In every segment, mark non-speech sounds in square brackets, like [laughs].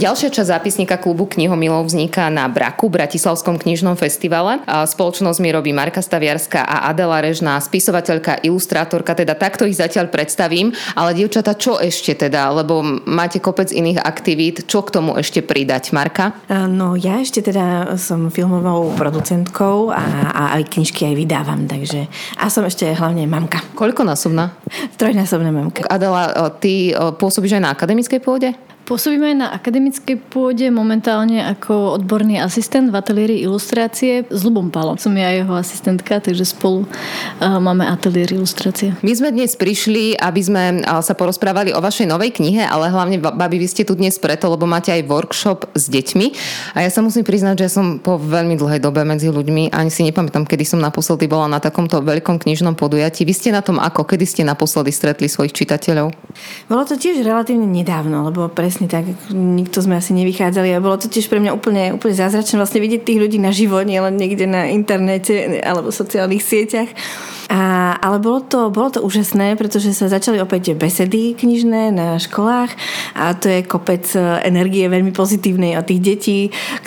Ďalšia časť zápisníka klubu knihomilov vzniká na Braku, Bratislavskom knižnom festivale. Spoločnosť mi robí Marka Staviarská a Adela Režná, spisovateľka, ilustrátorka, teda takto ich zatiaľ predstavím. Ale dievčata, čo ešte teda? Lebo máte kopec iných aktivít. Čo k tomu ešte pridať, Marka? No ja ešte teda som filmovou producentkou a, a aj knižky aj vydávam, takže a som ešte hlavne mamka. Koľko násobná? [laughs] Trojnásobná mamka. Adela, ty pôsobíš aj na akademickej pôde? Pôsobím aj na akademickej pôde momentálne ako odborný asistent v ateliéri ilustrácie s Lubom Palom. Som ja jeho asistentka, takže spolu uh, máme ateliér ilustrácie. My sme dnes prišli, aby sme sa porozprávali o vašej novej knihe, ale hlavne, babi, vy ste tu dnes preto, lebo máte aj workshop s deťmi. A ja sa musím priznať, že som po veľmi dlhej dobe medzi ľuďmi, ani si nepamätám, kedy som naposledy bola na takomto veľkom knižnom podujatí. Vy ste na tom ako? Kedy ste naposledy stretli svojich čitateľov? Bolo to tiež relatívne nedávno, lebo presne presne tak. Nikto sme asi nevychádzali a bolo to tiež pre mňa úplne, úplne zázračné vlastne vidieť tých ľudí na živo, len niekde na internete alebo sociálnych sieťach. A, ale bolo to, bolo to úžasné, pretože sa začali opäť besedy knižné na školách a to je kopec energie veľmi pozitívnej od tých detí,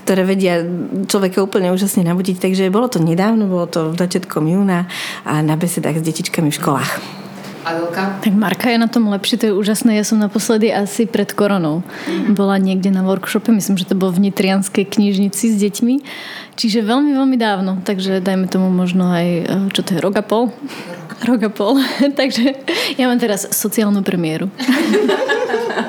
ktoré vedia človeka úplne úžasne nabudiť. Takže bolo to nedávno, bolo to začiatkom júna a na besedách s detičkami v školách. Adelka? Tak Marka je na tom lepšie, to je úžasné. Ja som naposledy asi pred koronou mm-hmm. bola niekde na workshope, myslím, že to bolo v Nitrianskej knižnici s deťmi. Čiže veľmi, veľmi dávno. Takže dajme tomu možno aj, eh, čo to je, rok a pol? Rok a pol. [laughs] Takže ja mám teraz sociálnu premiéru. [laughs]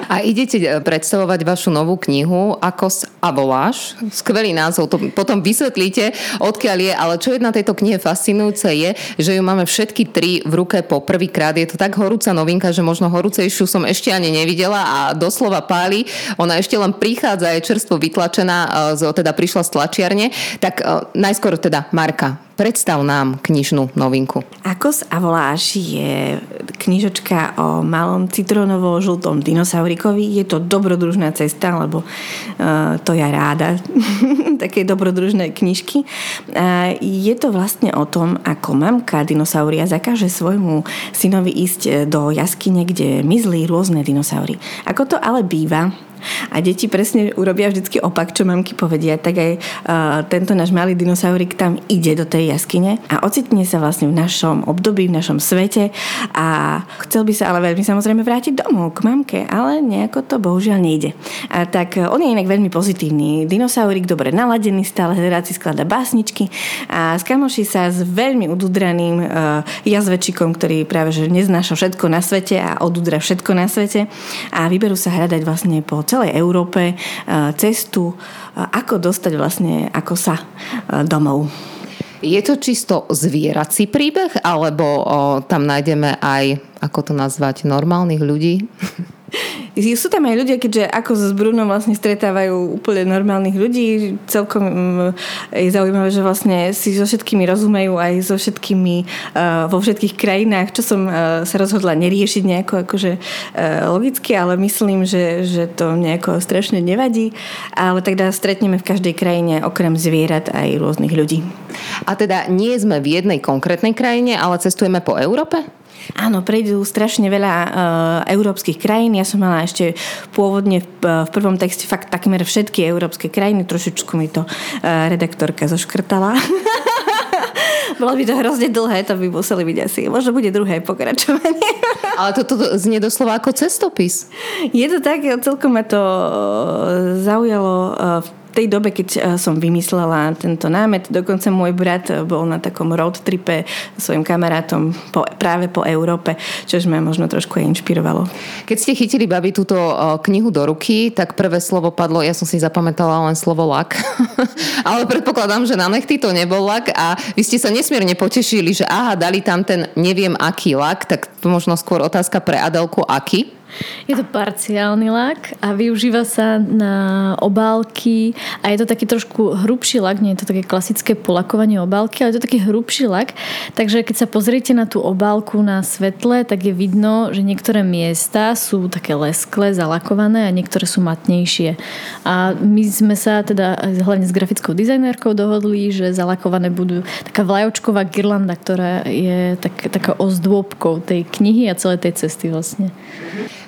A idete e, predstavovať vašu novú knihu Akos a voláš. Skvelý názov, to potom vysvetlíte, odkiaľ je, ale čo je na tejto knihe fascinujúce je, že ju máme všetky tri v ruke po prvýkrát. Je to tak horúca novinka, že možno horúcejšiu som ešte ani nevidela a doslova páli. Ona ešte len prichádza, je čerstvo vytlačená, e, teda prišla z tlačiarne. Tak e, najskôr teda Marka, Predstav nám knižnú novinku. Akos a voláš je knižočka o malom citronovo-žltom dinosaurikovi. Je to dobrodružná cesta, lebo uh, to ja ráda. [laughs] Také dobrodružné knižky. Uh, je to vlastne o tom, ako mamka dinosauria zakáže svojmu synovi ísť do jaskyne, kde mizli rôzne dinosaury. Ako to ale býva, a deti presne urobia vždycky opak, čo mamky povedia, tak aj uh, tento náš malý dinosaurik tam ide do tej jaskyne a ocitne sa vlastne v našom období, v našom svete a chcel by sa ale veľmi samozrejme vrátiť domov k mamke, ale nejako to bohužiaľ nejde. A tak on je inak veľmi pozitívny. Dinosaurik dobre naladený, stále rád si sklada básničky a skamoší sa s veľmi ududraným uh, jazvečikom, ktorý práve že neznáša všetko na svete a odudra všetko na svete a vyberú sa hľadať vlastne po celej Európe e, cestu, e, ako dostať vlastne ako sa e, domov. Je to čisto zvierací príbeh, alebo o, tam nájdeme aj, ako to nazvať, normálnych ľudí? Sú tam aj ľudia, keďže ako so Brunom vlastne stretávajú úplne normálnych ľudí, celkom mm, je zaujímavé, že vlastne si so všetkými rozumejú aj so všetkými uh, vo všetkých krajinách, čo som uh, sa rozhodla neriešiť nejako akože uh, logicky, ale myslím, že, že to nejako strašne nevadí, ale teda stretneme v každej krajine okrem zvierat aj rôznych ľudí. A teda nie sme v jednej konkrétnej krajine, ale cestujeme po Európe? Áno, prejdú strašne veľa uh, európskych krajín. Ja som mala ešte pôvodne v, v prvom texte fakt takmer všetky európske krajiny. Trošičku mi to uh, redaktorka zoškrtala. [laughs] Bolo by to hrozne dlhé, to by museli byť asi. Možno bude druhé pokračovanie. [laughs] Ale toto to, to znie doslova ako cestopis. Je to tak, celkom ma to zaujalo v tej dobe, keď eh, som vymyslela tento námet, dokonca môj brat bol na takom road tripe svojim kamarátom po, práve po Európe, čo ma možno trošku aj inšpirovalo. Keď ste chytili babi túto eh, knihu do ruky, tak prvé slovo padlo, ja som si zapamätala len slovo lak, [laughs] ale predpokladám, že na nechty to nebol lak a vy ste sa nesmierne potešili, že aha, dali tam ten neviem aký lak, tak to možno skôr otázka pre Adelku, aký? Je to parciálny lak a využíva sa na obálky a je to taký trošku hrubší lak, nie je to také klasické polakovanie obálky, ale je to taký hrubší lak, takže keď sa pozriete na tú obálku na svetle, tak je vidno, že niektoré miesta sú také lesklé, zalakované a niektoré sú matnejšie. A my sme sa teda hlavne s grafickou dizajnérkou dohodli, že zalakované budú taká vlajočková girlanda, ktorá je tak, taká ozdôbkou tej knihy a celej tej cesty vlastne.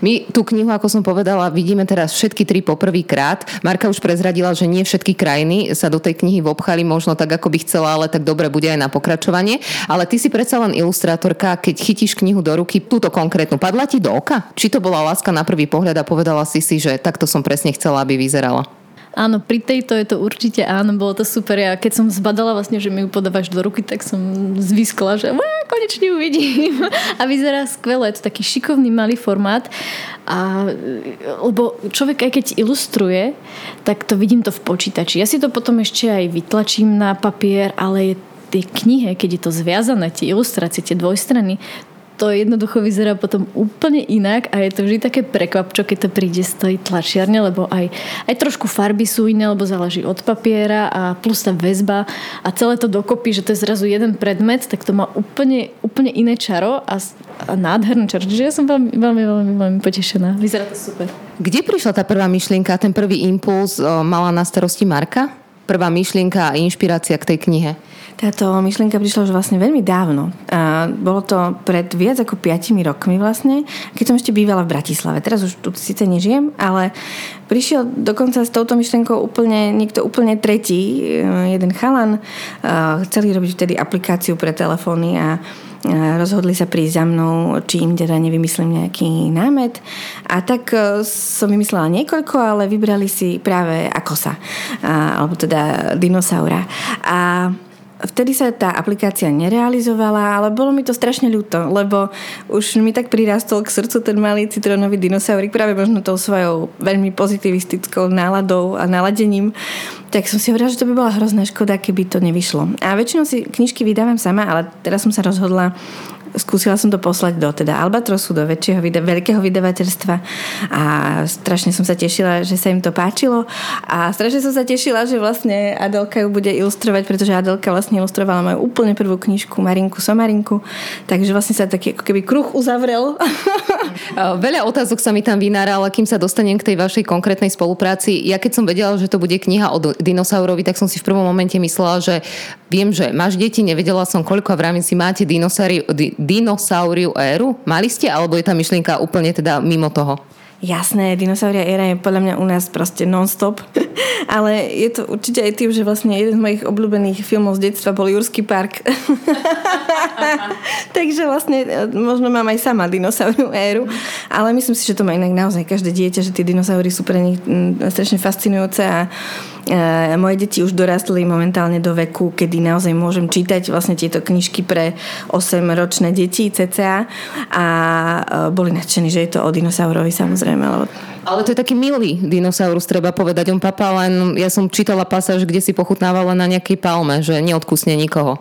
My tú knihu, ako som povedala, vidíme teraz všetky tri poprvýkrát. Marka už prezradila, že nie všetky krajiny sa do tej knihy vobchali možno tak, ako by chcela, ale tak dobre bude aj na pokračovanie. Ale ty si predsa len ilustrátorka, keď chytíš knihu do ruky, túto konkrétnu, padla ti do oka? Či to bola láska na prvý pohľad a povedala si si, že takto som presne chcela, aby vyzerala? Áno, pri tejto je to určite áno, bolo to super. Ja keď som zbadala vlastne, že mi ju podávaš do ruky, tak som zvyskla, že konečne ju vidím. [laughs] A vyzerá skvelo, je to taký šikovný malý formát. A, lebo človek aj keď ilustruje, tak to vidím to v počítači. Ja si to potom ešte aj vytlačím na papier, ale je tie knihe, keď je to zviazané, tie ilustrácie, tie dvojstrany, to jednoducho vyzerá potom úplne inak a je to vždy také prekvapčo, keď to príde z tej tlačiarne, lebo aj, aj trošku farby sú iné, lebo záleží od papiera a plus tá väzba a celé to dokopy, že to je zrazu jeden predmet, tak to má úplne, úplne iné čaro a, a nádherné čaro. Čiže ja som veľmi, veľmi, veľmi, veľmi potešená. Vyzerá to super. Kde prišla tá prvá myšlienka, ten prvý impuls mala na starosti Marka? Prvá myšlienka a inšpirácia k tej knihe? Táto myšlienka prišla už vlastne veľmi dávno. A bolo to pred viac ako 5 rokmi vlastne, keď som ešte bývala v Bratislave. Teraz už tu síce nežijem, ale prišiel dokonca s touto myšlienkou úplne, niekto úplne tretí, e, jeden chalan. Chceli robiť vtedy aplikáciu pre telefóny a rozhodli sa prísť za mnou, či im teda nevymyslím nejaký námet. A tak som vymyslela niekoľko, ale vybrali si práve Akosa, alebo teda dinosaura. A Vtedy sa tá aplikácia nerealizovala, ale bolo mi to strašne ľúto, lebo už mi tak prirastol k srdcu ten malý citrónový dinosaurik, práve možno tou svojou veľmi pozitivistickou náladou a naladením, tak som si hovorila, že to by bola hrozná škoda, keby to nevyšlo. A väčšinou si knižky vydávam sama, ale teraz som sa rozhodla skúsila som to poslať do teda Albatrosu, do väčšieho, veľkého vydavateľstva a strašne som sa tešila, že sa im to páčilo a strašne som sa tešila, že vlastne Adelka ju bude ilustrovať, pretože Adelka vlastne ilustrovala moju úplne prvú knižku Marinku Somarinku, takže vlastne sa taký ako keby kruh uzavrel. [laughs] Veľa otázok sa mi tam vynárala, kým sa dostanem k tej vašej konkrétnej spolupráci. Ja keď som vedela, že to bude kniha o dinosaurovi, tak som si v prvom momente myslela, že viem, že máš deti, nevedela som koľko a vravím si, máte dinosaury, dinosauriu éru? Mali ste, alebo je tá myšlienka úplne teda mimo toho? Jasné, dinosauria éra je podľa mňa u nás proste non-stop. [laughs] Ale je to určite aj tým, že vlastne jeden z mojich obľúbených filmov z detstva bol Jurský park. [laughs] Takže vlastne e, možno mám aj sama dinosauriu éru. Ale myslím si, že to má inak naozaj každé dieťa, že tie dinosaury sú pre nich strašne fascinujúce a moje deti už dorastli momentálne do veku, kedy naozaj môžem čítať vlastne tieto knižky pre 8-ročné deti cca a e, boli nadšení, že je to o dinosaurovi samozrejme. Lebo... Ale to je taký milý dinosaurus, treba povedať. On papa len, ja som čítala pasáž, kde si pochutnávala na nejakej palme, že neodkusne nikoho.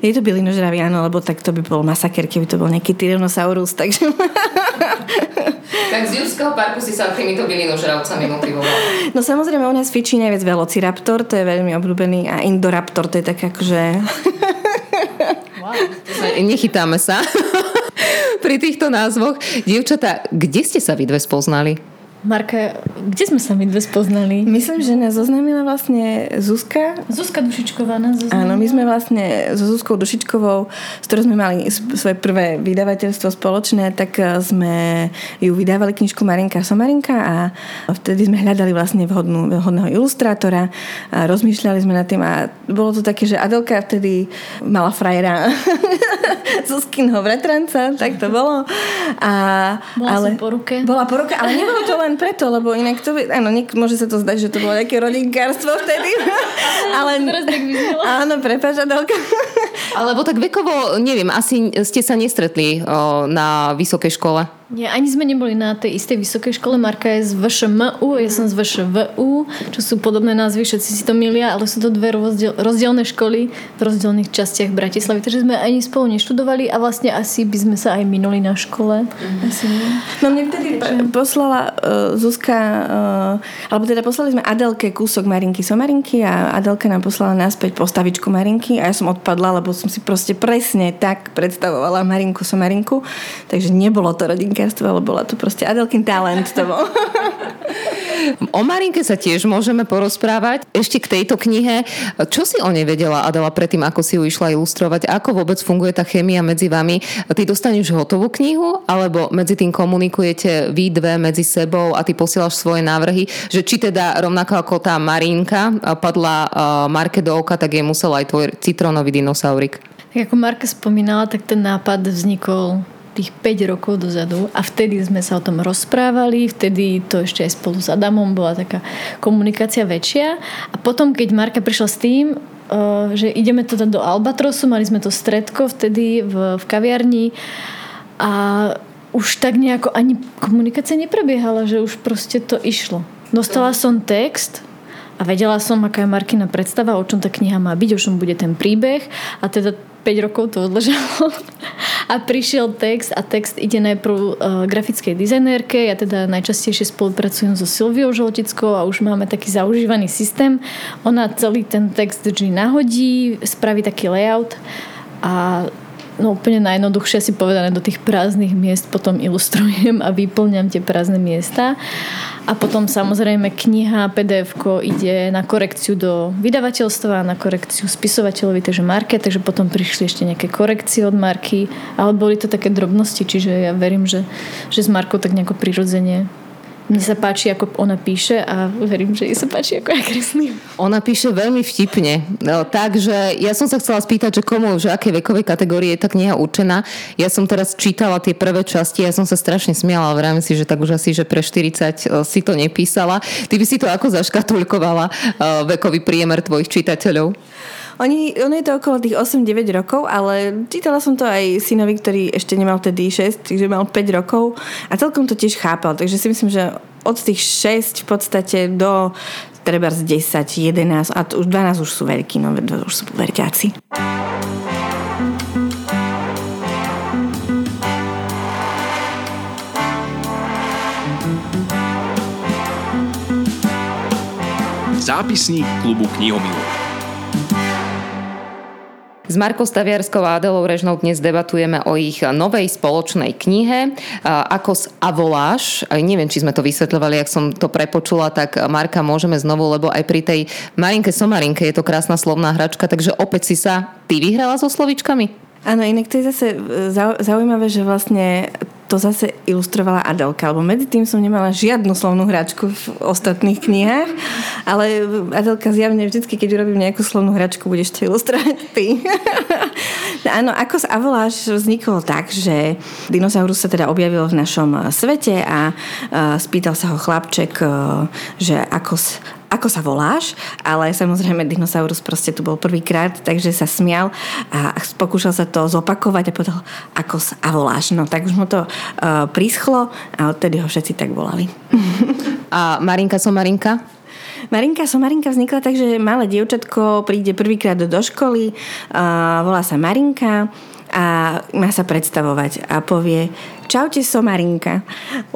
Je to bylinožravý, áno, lebo tak to by bol masaker, keby to bol nejaký Tyrannosaurus, takže... [laughs] [laughs] tak z Jurského parku si sa týmito bylinožravcami motivoval. No samozrejme, u nás fičí najviac Velociraptor, to je veľmi obľúbený a Indoraptor, to je tak akože... wow. Nechytáme sa [laughs] pri týchto názvoch. Dievčatá, kde ste sa vy dve spoznali? Marka, kde sme sa my dve spoznali? Myslím, že nás zoznámila vlastne Zuzka. Zuzka Dušičková nás zoznámila. Áno, my sme vlastne so Zuzkou Dušičkovou, s ktorou sme mali svoje prvé vydavateľstvo spoločné, tak e, sme ju vydávali knižku Marinka Somarinka a vtedy sme hľadali vlastne vhodnú, vhodného ilustrátora a rozmýšľali sme nad tým a bolo to také, že Adelka vtedy mala frajera [laughs] Zuzkinho bratranca, tak to bolo. A, bola ale, po ruke. Bola po ruke, ale nebolo to len preto, lebo inak to, áno, niek- môže sa to zdať, že to bolo nejaké rodinkárstvo vtedy. [laughs] ale, teraz tak Áno, prepáč, Adelka. Alebo tak vekovo, neviem, asi ste sa nestretli o, na vysokej škole. Nie, ani sme neboli na tej istej vysokej škole. Marka je z VŠMU, ja som z VŠVU, čo sú podobné názvy, všetci si to milia, ale sú to dve rozdiel, rozdielne školy v rozdielných častiach Bratislavy. Takže sme ani spolu neštudovali a vlastne asi by sme sa aj minuli na škole. Asi nie. No mne vtedy Takže... poslala uh, Zuzka, uh, alebo teda poslali sme Adelke kúsok Marinky Somarinky a Adelka nám poslala naspäť postavičku Marinky a ja som odpadla, lebo som si proste presne tak predstavovala Marinku Somarinku, takže nebolo to rodinka marinkerstvo, ale bola to proste Adelkin talent to bol. [laughs] O Marinke sa tiež môžeme porozprávať. Ešte k tejto knihe. Čo si o nej vedela Adela predtým, ako si ju išla ilustrovať? Ako vôbec funguje tá chémia medzi vami? Ty dostaneš hotovú knihu, alebo medzi tým komunikujete vy dve medzi sebou a ty posielaš svoje návrhy? Že či teda rovnako ako tá Marinka padla Marke do oka, tak je musel aj tvoj citronový dinosaurik. Tak ako Marka spomínala, tak ten nápad vznikol tých 5 rokov dozadu a vtedy sme sa o tom rozprávali, vtedy to ešte aj spolu s Adamom bola taká komunikácia väčšia a potom, keď Marka prišla s tým, uh, že ideme to dať do Albatrosu, mali sme to stredko vtedy v, v kaviarni a už tak nejako ani komunikácia neprebiehala, že už proste to išlo. Dostala som text a vedela som, aká je Markina predstava, o čom tá kniha má byť, o čom bude ten príbeh a teda 5 rokov to odležalo a prišiel text a text ide najprv uh, grafickej dizajnérke, ja teda najčastejšie spolupracujem so Silviou Žoltickou a už máme taký zaužívaný systém. Ona celý ten text vždy nahodí, spraví taký layout a no úplne najjednoduchšie si povedané do tých prázdnych miest potom ilustrujem a vyplňam tie prázdne miesta. A potom samozrejme kniha, pdf ide na korekciu do vydavateľstva, na korekciu spisovateľovi, takže marke, takže potom prišli ešte nejaké korekcie od marky, ale boli to také drobnosti, čiže ja verím, že, že s Markou tak nejako prirodzene mne sa páči, ako ona píše a verím, že jej sa páči, ako ja kreslím. Ona píše veľmi vtipne. No, takže ja som sa chcela spýtať, že komu, že aké vekovej kategórie je tá kniha určená. Ja som teraz čítala tie prvé časti, ja som sa strašne smiala, vravím si, že tak už asi, že pre 40 e, si to nepísala. Ty by si to ako zaškatulkovala e, vekový priemer tvojich čitateľov? Oni, ono je to okolo tých 8-9 rokov, ale čítala som to aj synovi, ktorý ešte nemal vtedy 6, takže mal 5 rokov a celkom to tiež chápal. Takže si myslím, že od tých 6 v podstate do treba z 10, 11 a už 12 už sú veľkí, no už sú verťáci. Zápisník klubu knihomilov. S Markou Staviarskou a Adelou Režnou dnes debatujeme o ich novej spoločnej knihe Akos a voláš. Neviem, či sme to vysvetľovali, ak som to prepočula, tak Marka môžeme znovu, lebo aj pri tej Marinke Somarinke je to krásna slovná hračka, takže opäť si sa ty vyhrala so slovičkami? Áno, inak to je zase zaujímavé, že vlastne to zase ilustrovala Adelka, lebo medzi tým som nemala žiadnu slovnú hračku v ostatných knihách, ale Adelka zjavne vždycky, keď urobím nejakú slovnú hračku, budeš to ilustrovať ty. no, [laughs] áno, ako z Avoláš vznikol tak, že dinosaurus sa teda objavil v našom svete a spýtal sa ho chlapček, že ako, ako sa voláš, ale samozrejme dinosaurus proste tu bol prvýkrát, takže sa smial a pokúšal sa to zopakovať a povedal, ako sa a voláš. No tak už mu to uh, prischlo a odtedy ho všetci tak volali. [laughs] A Marinka som Marinka? Marinka Somarinka vznikla tak, že malé dievčatko príde prvýkrát do školy, uh, volá sa Marinka a má sa predstavovať a povie Čaute Somarinka.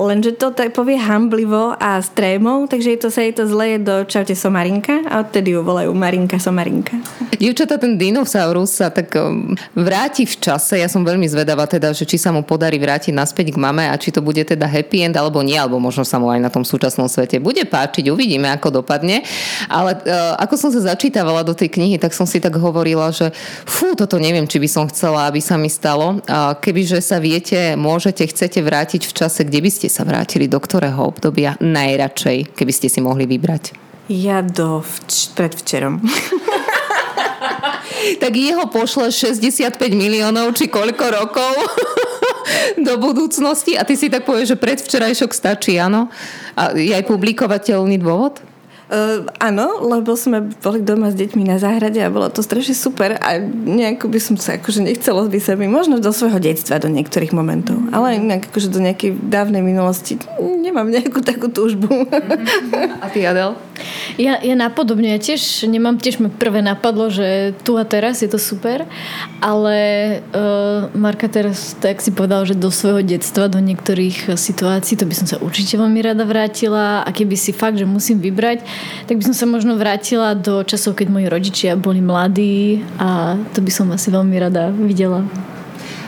Lenže to tak povie hamblivo a s trémou, takže je to, sa jej to zleje do Čaute Somarinka a odtedy ju volajú Marinka Somarinka. Dievčata, ten dinosaurus sa tak um, vráti v čase. Ja som veľmi zvedavá teda, že či sa mu podarí vrátiť naspäť k mame a či to bude teda happy end alebo nie, alebo možno sa mu aj na tom súčasnom svete bude páčiť. Uvidíme, ako dopadne. Ale uh, ako som sa začítavala do tej knihy, tak som si tak hovorila, že fú, toto neviem, či by som chcela, aby sa mi stalo. Kebyže sa viete, môžete chcete vrátiť v čase, kde by ste sa vrátili, do ktorého obdobia najradšej, keby ste si mohli vybrať? Ja do vč- predvčerom. [laughs] tak jeho pošle 65 miliónov či koľko rokov [laughs] do budúcnosti a ty si tak povieš, že predvčerajšok stačí, áno? A je aj publikovateľný dôvod? Uh, áno, lebo sme boli doma s deťmi na záhrade a bolo to strašne super a nejako by som sa akože nechcelo by sa mi možno do svojho detstva do niektorých momentov, mm. ale inak akože do nejakej dávnej minulosti nemám nejakú takú túžbu. Mm. A ty Adel? Ja, ja napodobne, ja tiež nemám, tiež mi prvé napadlo, že tu a teraz je to super, ale uh, Marka teraz, tak si povedal, že do svojho detstva, do niektorých situácií, to by som sa určite veľmi rada vrátila a keby si fakt, že musím vybrať, tak by som sa možno vrátila do časov, keď moji rodičia boli mladí a to by som asi veľmi rada videla.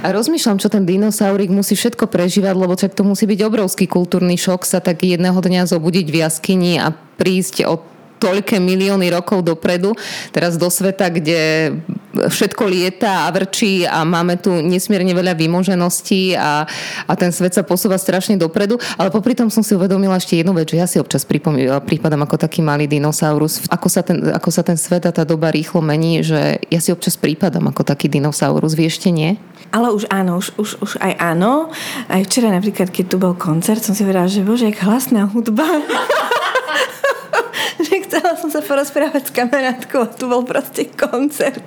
A rozmýšľam, čo ten dinosaurik musí všetko prežívať, lebo čak to musí byť obrovský kultúrny šok sa tak jedného dňa zobudiť v jaskyni a prísť od toľké milióny rokov dopredu, teraz do sveta, kde všetko lieta a vrčí a máme tu nesmierne veľa vymožeností a, a ten svet sa posúva strašne dopredu. Ale popri tom som si uvedomila ešte jednu vec, že ja si občas prípadám ako taký malý dinosaurus. Ako sa, ten, ako sa ten svet a tá doba rýchlo mení, že ja si občas prípadám ako taký dinosaurus. Vy ešte nie? Ale už áno, už, už, už aj áno. Aj včera napríklad, keď tu bol koncert, som si povedala, že bože, jak hlasná hudba. [laughs] [laughs] že chcela som sa porozprávať s kamarátkou a tu bol proste koncert.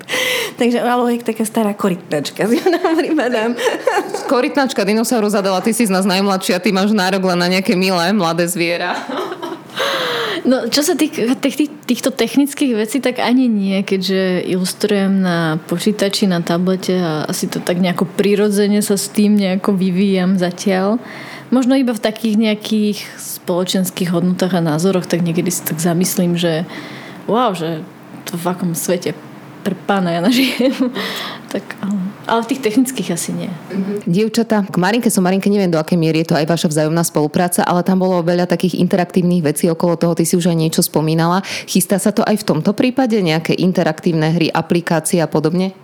Takže ale je taká stará korytnačka, si nám pripadám. [laughs] Korytnačka dinosaurus zadala, ty si z nás najmladšia, ty máš nárok len na nejaké milé mladé zviera. No, čo sa týka tých, týchto technických vecí, tak ani nie, keďže ilustrujem na počítači, na tablete a asi to tak nejako prirodzene sa s tým nejako vyvíjam zatiaľ. Možno iba v takých nejakých spoločenských hodnotách a názoroch, tak niekedy si tak zamyslím, že wow, že to v akom svete pre pána Jana žijem. [laughs] tak, ale, v tých technických asi nie. Dievčata, k Marinke som Marinke, neviem do akej miery je to aj vaša vzájomná spolupráca, ale tam bolo veľa takých interaktívnych vecí okolo toho, ty si už aj niečo spomínala. Chystá sa to aj v tomto prípade, nejaké interaktívne hry, aplikácie a podobne?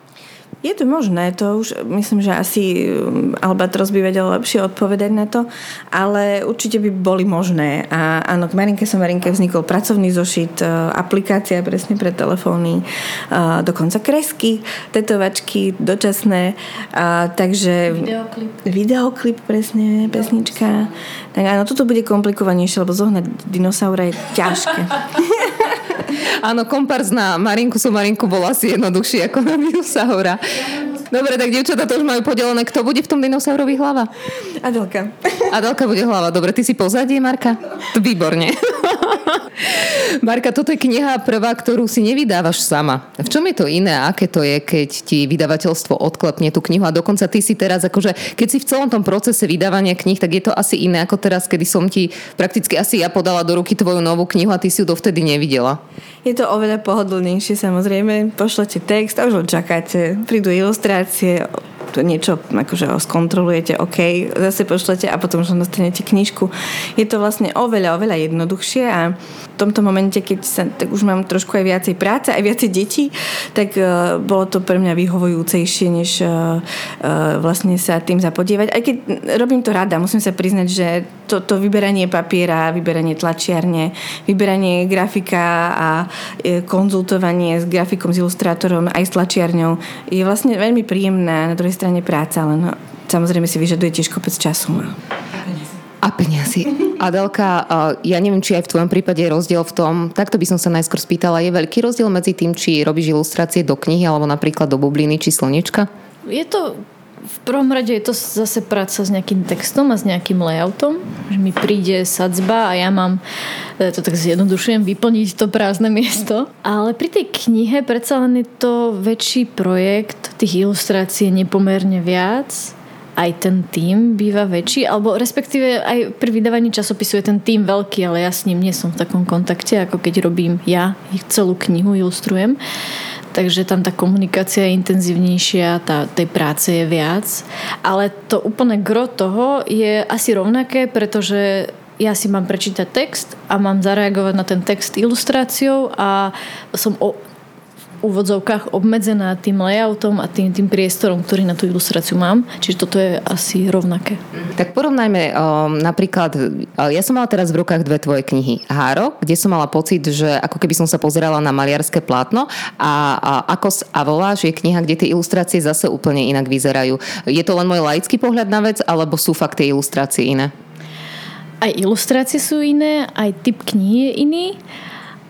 Je to možné, to už myslím, že asi um, Albatros by vedel lepšie odpovedať na to, ale určite by boli možné. A áno, k Marinke som Marinke vznikol pracovný zošit, uh, aplikácia presne pre telefóny, uh, dokonca kresky, tetovačky dočasné, takže... Videoklip. Videoklip, presne, pesnička. Tak áno, toto bude komplikovanejšie, lebo zohnať dinosaura je ťažké. [laughs] Áno, komparz na Marinku som Marinku bol asi jednoduchší ako na dinosaura. Dobre, tak dievčatá to už majú podelené. Kto bude v tom dinosaurovi hlava? Adelka. Adelka bude hlava. Dobre, ty si pozadie, Marka? Výborne. Marka, toto je kniha prvá, ktorú si nevydávaš sama. V čom je to iné? Aké to je, keď ti vydavateľstvo odklepne tú knihu a dokonca ty si teraz, akože keď si v celom tom procese vydávania kníh, tak je to asi iné ako teraz, kedy som ti prakticky asi ja podala do ruky tvoju novú knihu a ty si ju dovtedy nevidela. Je to oveľa pohodlnejšie samozrejme. Pošlete text a už ho čakáte. Prídu ilustrácie, niečo akože skontrolujete, OK, zase pošlete a potom už dostanete knižku. Je to vlastne oveľa, oveľa jednoduchšie a tomto momente, keď sa, tak už mám trošku aj viacej práce, aj viacej detí, tak uh, bolo to pre mňa vyhovujúcejšie, než uh, uh, vlastne sa tým zapodievať. Aj keď robím to rada, musím sa priznať, že to, to vyberanie papiera, vyberanie tlačiarne, vyberanie grafika a konzultovanie s grafikom, s ilustrátorom, aj s tlačiarňou je vlastne veľmi príjemné. Na druhej strane práca, ale no, samozrejme si vyžaduje tiež kopec času. A peniazy. Adelka, ja neviem, či aj v tvojom prípade je rozdiel v tom, takto by som sa najskôr spýtala, je veľký rozdiel medzi tým, či robíš ilustrácie do knihy alebo napríklad do bubliny či slnečka? Je to v prvom rade je to zase práca s nejakým textom a s nejakým layoutom, že mi príde sadzba a ja mám, e, to tak zjednodušujem, vyplniť to prázdne miesto. Ale pri tej knihe predsa len je to väčší projekt, tých ilustrácií je nepomerne viac aj ten tým býva väčší, alebo respektíve aj pri vydávaní časopisu je ten tým veľký, ale ja s ním nie som v takom kontakte, ako keď robím ja celú knihu, ilustrujem. Takže tam tá komunikácia je intenzívnejšia, tá, tej práce je viac. Ale to úplne gro toho je asi rovnaké, pretože ja si mám prečítať text a mám zareagovať na ten text ilustráciou a som o, úvodzovkách obmedzená tým layoutom a tým, tým priestorom, ktorý na tú ilustráciu mám. Čiže toto je asi rovnaké. Tak porovnajme um, napríklad, ja som mala teraz v rukách dve tvoje knihy. Háro, kde som mala pocit, že ako keby som sa pozerala na maliarské plátno a, a Akos a Voláš je kniha, kde tie ilustrácie zase úplne inak vyzerajú. Je to len môj laický pohľad na vec, alebo sú fakt tie ilustrácie iné? Aj ilustrácie sú iné, aj typ knihy je iný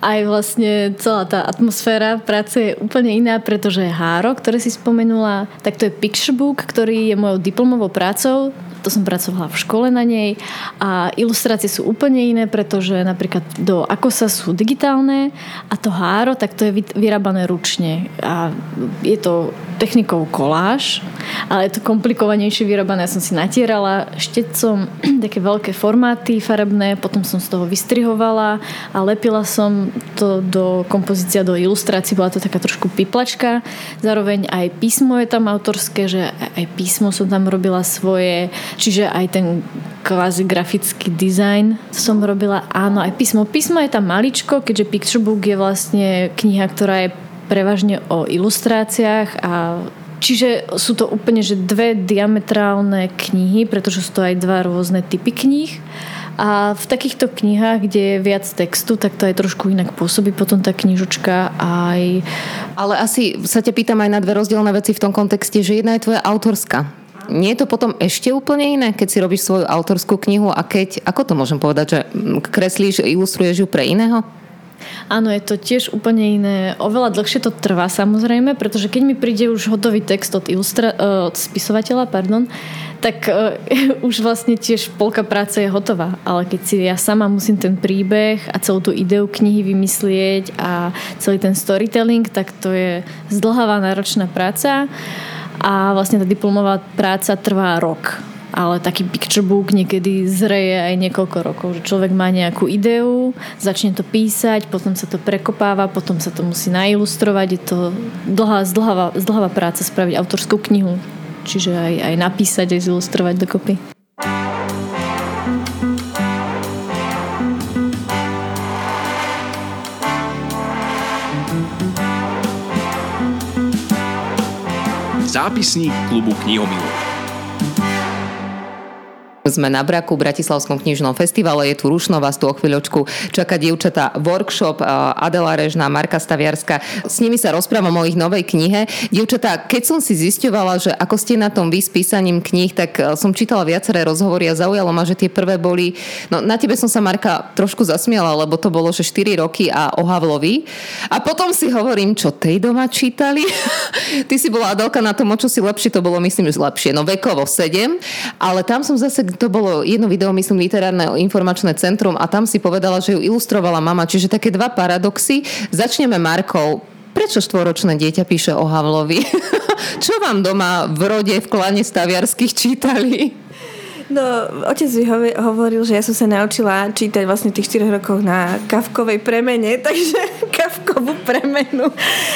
aj vlastne celá tá atmosféra práce je úplne iná, pretože Háro, ktoré si spomenula, tak to je Picturebook, ktorý je mojou diplomovou prácou. To som pracovala v škole na nej. A ilustrácie sú úplne iné, pretože napríklad do Akosa sú digitálne a to háro, tak to je vyrábané ručne. A je to technikou koláž, ale je to komplikovanejšie vyrábané. Ja som si natierala štecom [clears throat] také veľké formáty farebné, potom som z toho vystrihovala a lepila som to do kompozícia, do ilustrácií. Bola to taká trošku piplačka. Zároveň aj písmo je tam autorské, že aj písmo som tam robila svoje Čiže aj ten kvázi grafický dizajn som robila. Áno, aj písmo. Písmo je tam maličko, keďže Picturebook je vlastne kniha, ktorá je prevažne o ilustráciách a Čiže sú to úplne že dve diametrálne knihy, pretože sú to aj dva rôzne typy kníh. A v takýchto knihách, kde je viac textu, tak to aj trošku inak pôsobí potom tá knižočka aj... Ale asi sa ťa pýtam aj na dve rozdielne veci v tom kontexte, že jedna je tvoja autorská nie je to potom ešte úplne iné, keď si robíš svoju autorskú knihu a keď, ako to môžem povedať, že kreslíš, ilustruješ ju pre iného? Áno, je to tiež úplne iné. Oveľa dlhšie to trvá samozrejme, pretože keď mi príde už hotový text od, ilustra- eh, od spisovateľa, pardon, tak uh, [laughs] už vlastne tiež polka práce je hotová. Ale keď si ja sama musím ten príbeh a celú tú ideu knihy vymyslieť a celý ten storytelling, tak to je zdlhavá náročná práca a vlastne tá diplomová práca trvá rok ale taký picture book niekedy zreje aj niekoľko rokov, že človek má nejakú ideu, začne to písať, potom sa to prekopáva, potom sa to musí nailustrovať, je to dlhá, zdlhavá, zdlhavá práca spraviť autorskú knihu, čiže aj, aj napísať, aj zilustrovať dokopy. Zápisník klubu knihomilov. Sme na Braku, Bratislavskom knižnom festivale, je tu Rušno, vás tu o chvíľočku čaká dievčatá workshop Adela Režná, Marka Staviarska. S nimi sa rozprávam o ich novej knihe. Dievčatá, keď som si zisťovala, že ako ste na tom vy s písaním kníh, tak e, som čítala viaceré rozhovory a zaujalo ma, že tie prvé boli... No na tebe som sa, Marka, trošku zasmiala, lebo to bolo, že 4 roky a o Havlovi. A potom si hovorím, čo tej doma čítali? [laughs] Ty si bola Adelka na tom, o čo si lepšie, to bolo myslím, že lepšie. No vekovo 7, ale tam som zase to bolo jedno video, myslím, literárne informačné centrum a tam si povedala, že ju ilustrovala mama. Čiže také dva paradoxy. Začneme Markou. Prečo štvoročné dieťa píše o Havlovi? [laughs] Čo vám doma v rode v klane staviarských čítali? No, otec mi hovoril, že ja som sa naučila čítať vlastne tých 4 rokov na kavkovej premene, [laughs] takže kavkovú premenu.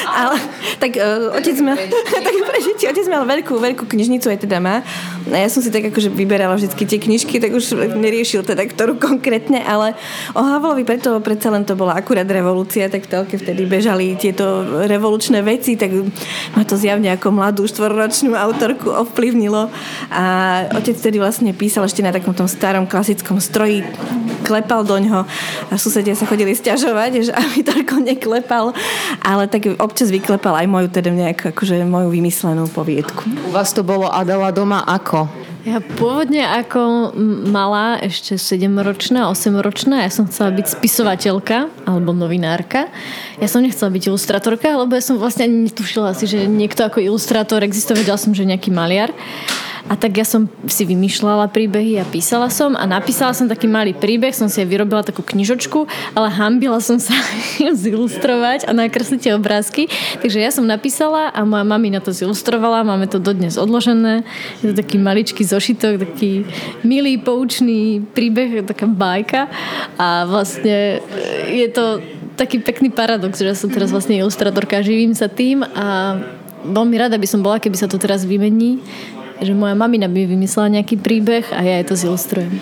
Ale, tak uh, otec mal, [laughs] tak prežite, otec mal veľkú, veľkú knižnicu, aj teda má. A ja som si tak akože vyberala vždy tie knižky, tak už neriešil teda, ktorú konkrétne, ale o Havlovi preto predsa len to bola akurát revolúcia, tak telke vtedy bežali tieto revolučné veci, tak ma to zjavne ako mladú štvorročnú autorku ovplyvnilo. A otec vtedy vlastne písal ešte na takom tom starom klasickom stroji, klepal do ňoho a susedia sa chodili stiažovať, že aby toľko neklepal, ale tak občas vyklepal aj moju teda nejakú, akože moju vymyslenú poviedku. U vás to bolo Adela doma ako? Ja pôvodne ako malá, ešte 7-ročná, 8-ročná, ja som chcela byť spisovateľka alebo novinárka. Ja som nechcela byť ilustratorka, lebo ja som vlastne ani netušila si, že niekto ako ilustrátor existuje, vedela som, že nejaký maliar. A tak ja som si vymýšľala príbehy a písala som a napísala som taký malý príbeh, som si aj vyrobila takú knižočku, ale hambila som sa [laughs] zilustrovať a nakresliť tie obrázky. Takže ja som napísala a moja mami na to zilustrovala, máme to dodnes odložené. Je to taký maličký zošitok, taký milý, poučný príbeh, taká bajka a vlastne je to taký pekný paradox, že ja som teraz vlastne ilustratorka, živím sa tým a veľmi rada by som bola, keby sa to teraz vymení, že moja mamina by vymyslela nejaký príbeh a ja jej to zilustrujem.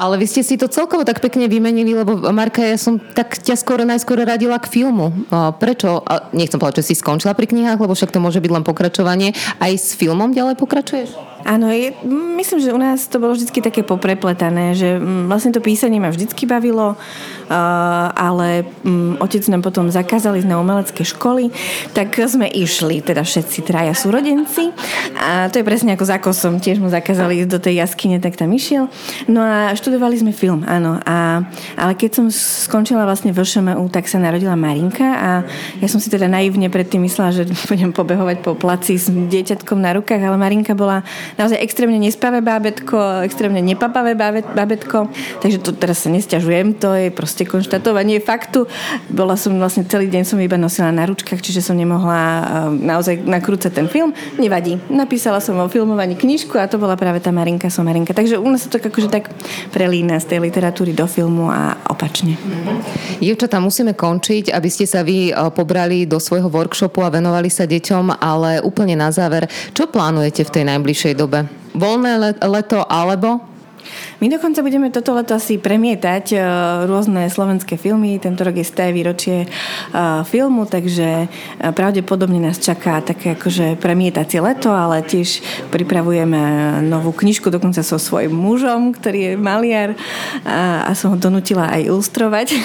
Ale vy ste si to celkovo tak pekne vymenili, lebo Marka, ja som tak ťa skoro najskôr radila k filmu. Prečo? Nechcem povedať, že si skončila pri knihách, lebo však to môže byť len pokračovanie. Aj s filmom ďalej pokračuješ? Áno, je, myslím, že u nás to bolo vždy také poprepletané, že vlastne to písanie ma vždycky bavilo, uh, ale um, otec nám potom zakázali na umelecké školy, tak sme išli, teda všetci traja súrodenci a to je presne ako za kosom, tiež mu zakázali ísť do tej jaskyne, tak tam išiel. No a študovali sme film, áno. A, ale keď som skončila vlastne v ŠMU, tak sa narodila Marinka a ja som si teda naivne predtým myslela, že [laughs] budem pobehovať po placi s dieťatkom na rukách, ale Marinka bola naozaj extrémne nespavé bábetko, extrémne nepapavé bábetko, takže to teraz sa nesťažujem, to je proste konštatovanie faktu. Bola som vlastne celý deň som iba nosila na ručkách, čiže som nemohla eh, naozaj nakrúcať ten film. Nevadí. Napísala som o filmovaní knižku a to bola práve tá Marinka som Marinka. Takže u nás sa to akože tak prelína z tej literatúry do filmu a opačne. Dievčatá, musíme končiť, aby ste sa vy eh, pobrali do svojho workshopu a venovali sa deťom, ale úplne na záver, čo plánujete v tej najbližšej dobe? Voľné leto alebo my dokonca budeme toto leto asi premietať uh, rôzne slovenské filmy. Tento rok je sté výročie uh, filmu, takže uh, pravdepodobne nás čaká také akože premietacie leto, ale tiež pripravujeme novú knižku dokonca so svojím mužom, ktorý je maliar a, a som ho donutila aj ilustrovať. [laughs]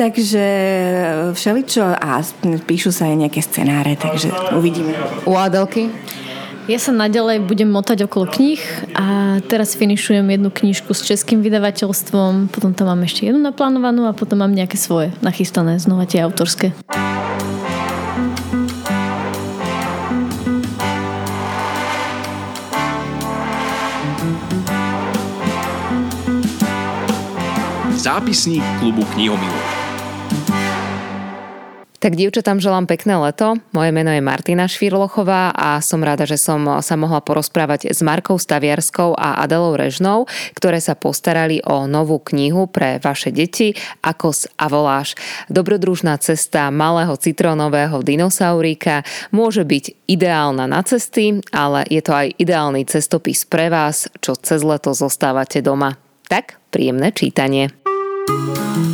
takže všeličo a píšu sa aj nejaké scenáre, takže uvidíme. U Adelky? Ja sa naďalej budem motať okolo kníh a teraz finišujem jednu knižku s českým vydavateľstvom, potom tam mám ešte jednu naplánovanú a potom mám nejaké svoje nachystané, znova tie autorské. Zápisník klubu knihomilov. Tak dievčatám želám pekné leto. Moje meno je Martina Švirlochová a som rada, že som sa mohla porozprávať s Markou Staviarskou a Adelou Režnou, ktoré sa postarali o novú knihu pre vaše deti Akos a voláš. Dobrodružná cesta malého citrónového dinosauríka môže byť ideálna na cesty, ale je to aj ideálny cestopis pre vás, čo cez leto zostávate doma. Tak, príjemné čítanie. thank you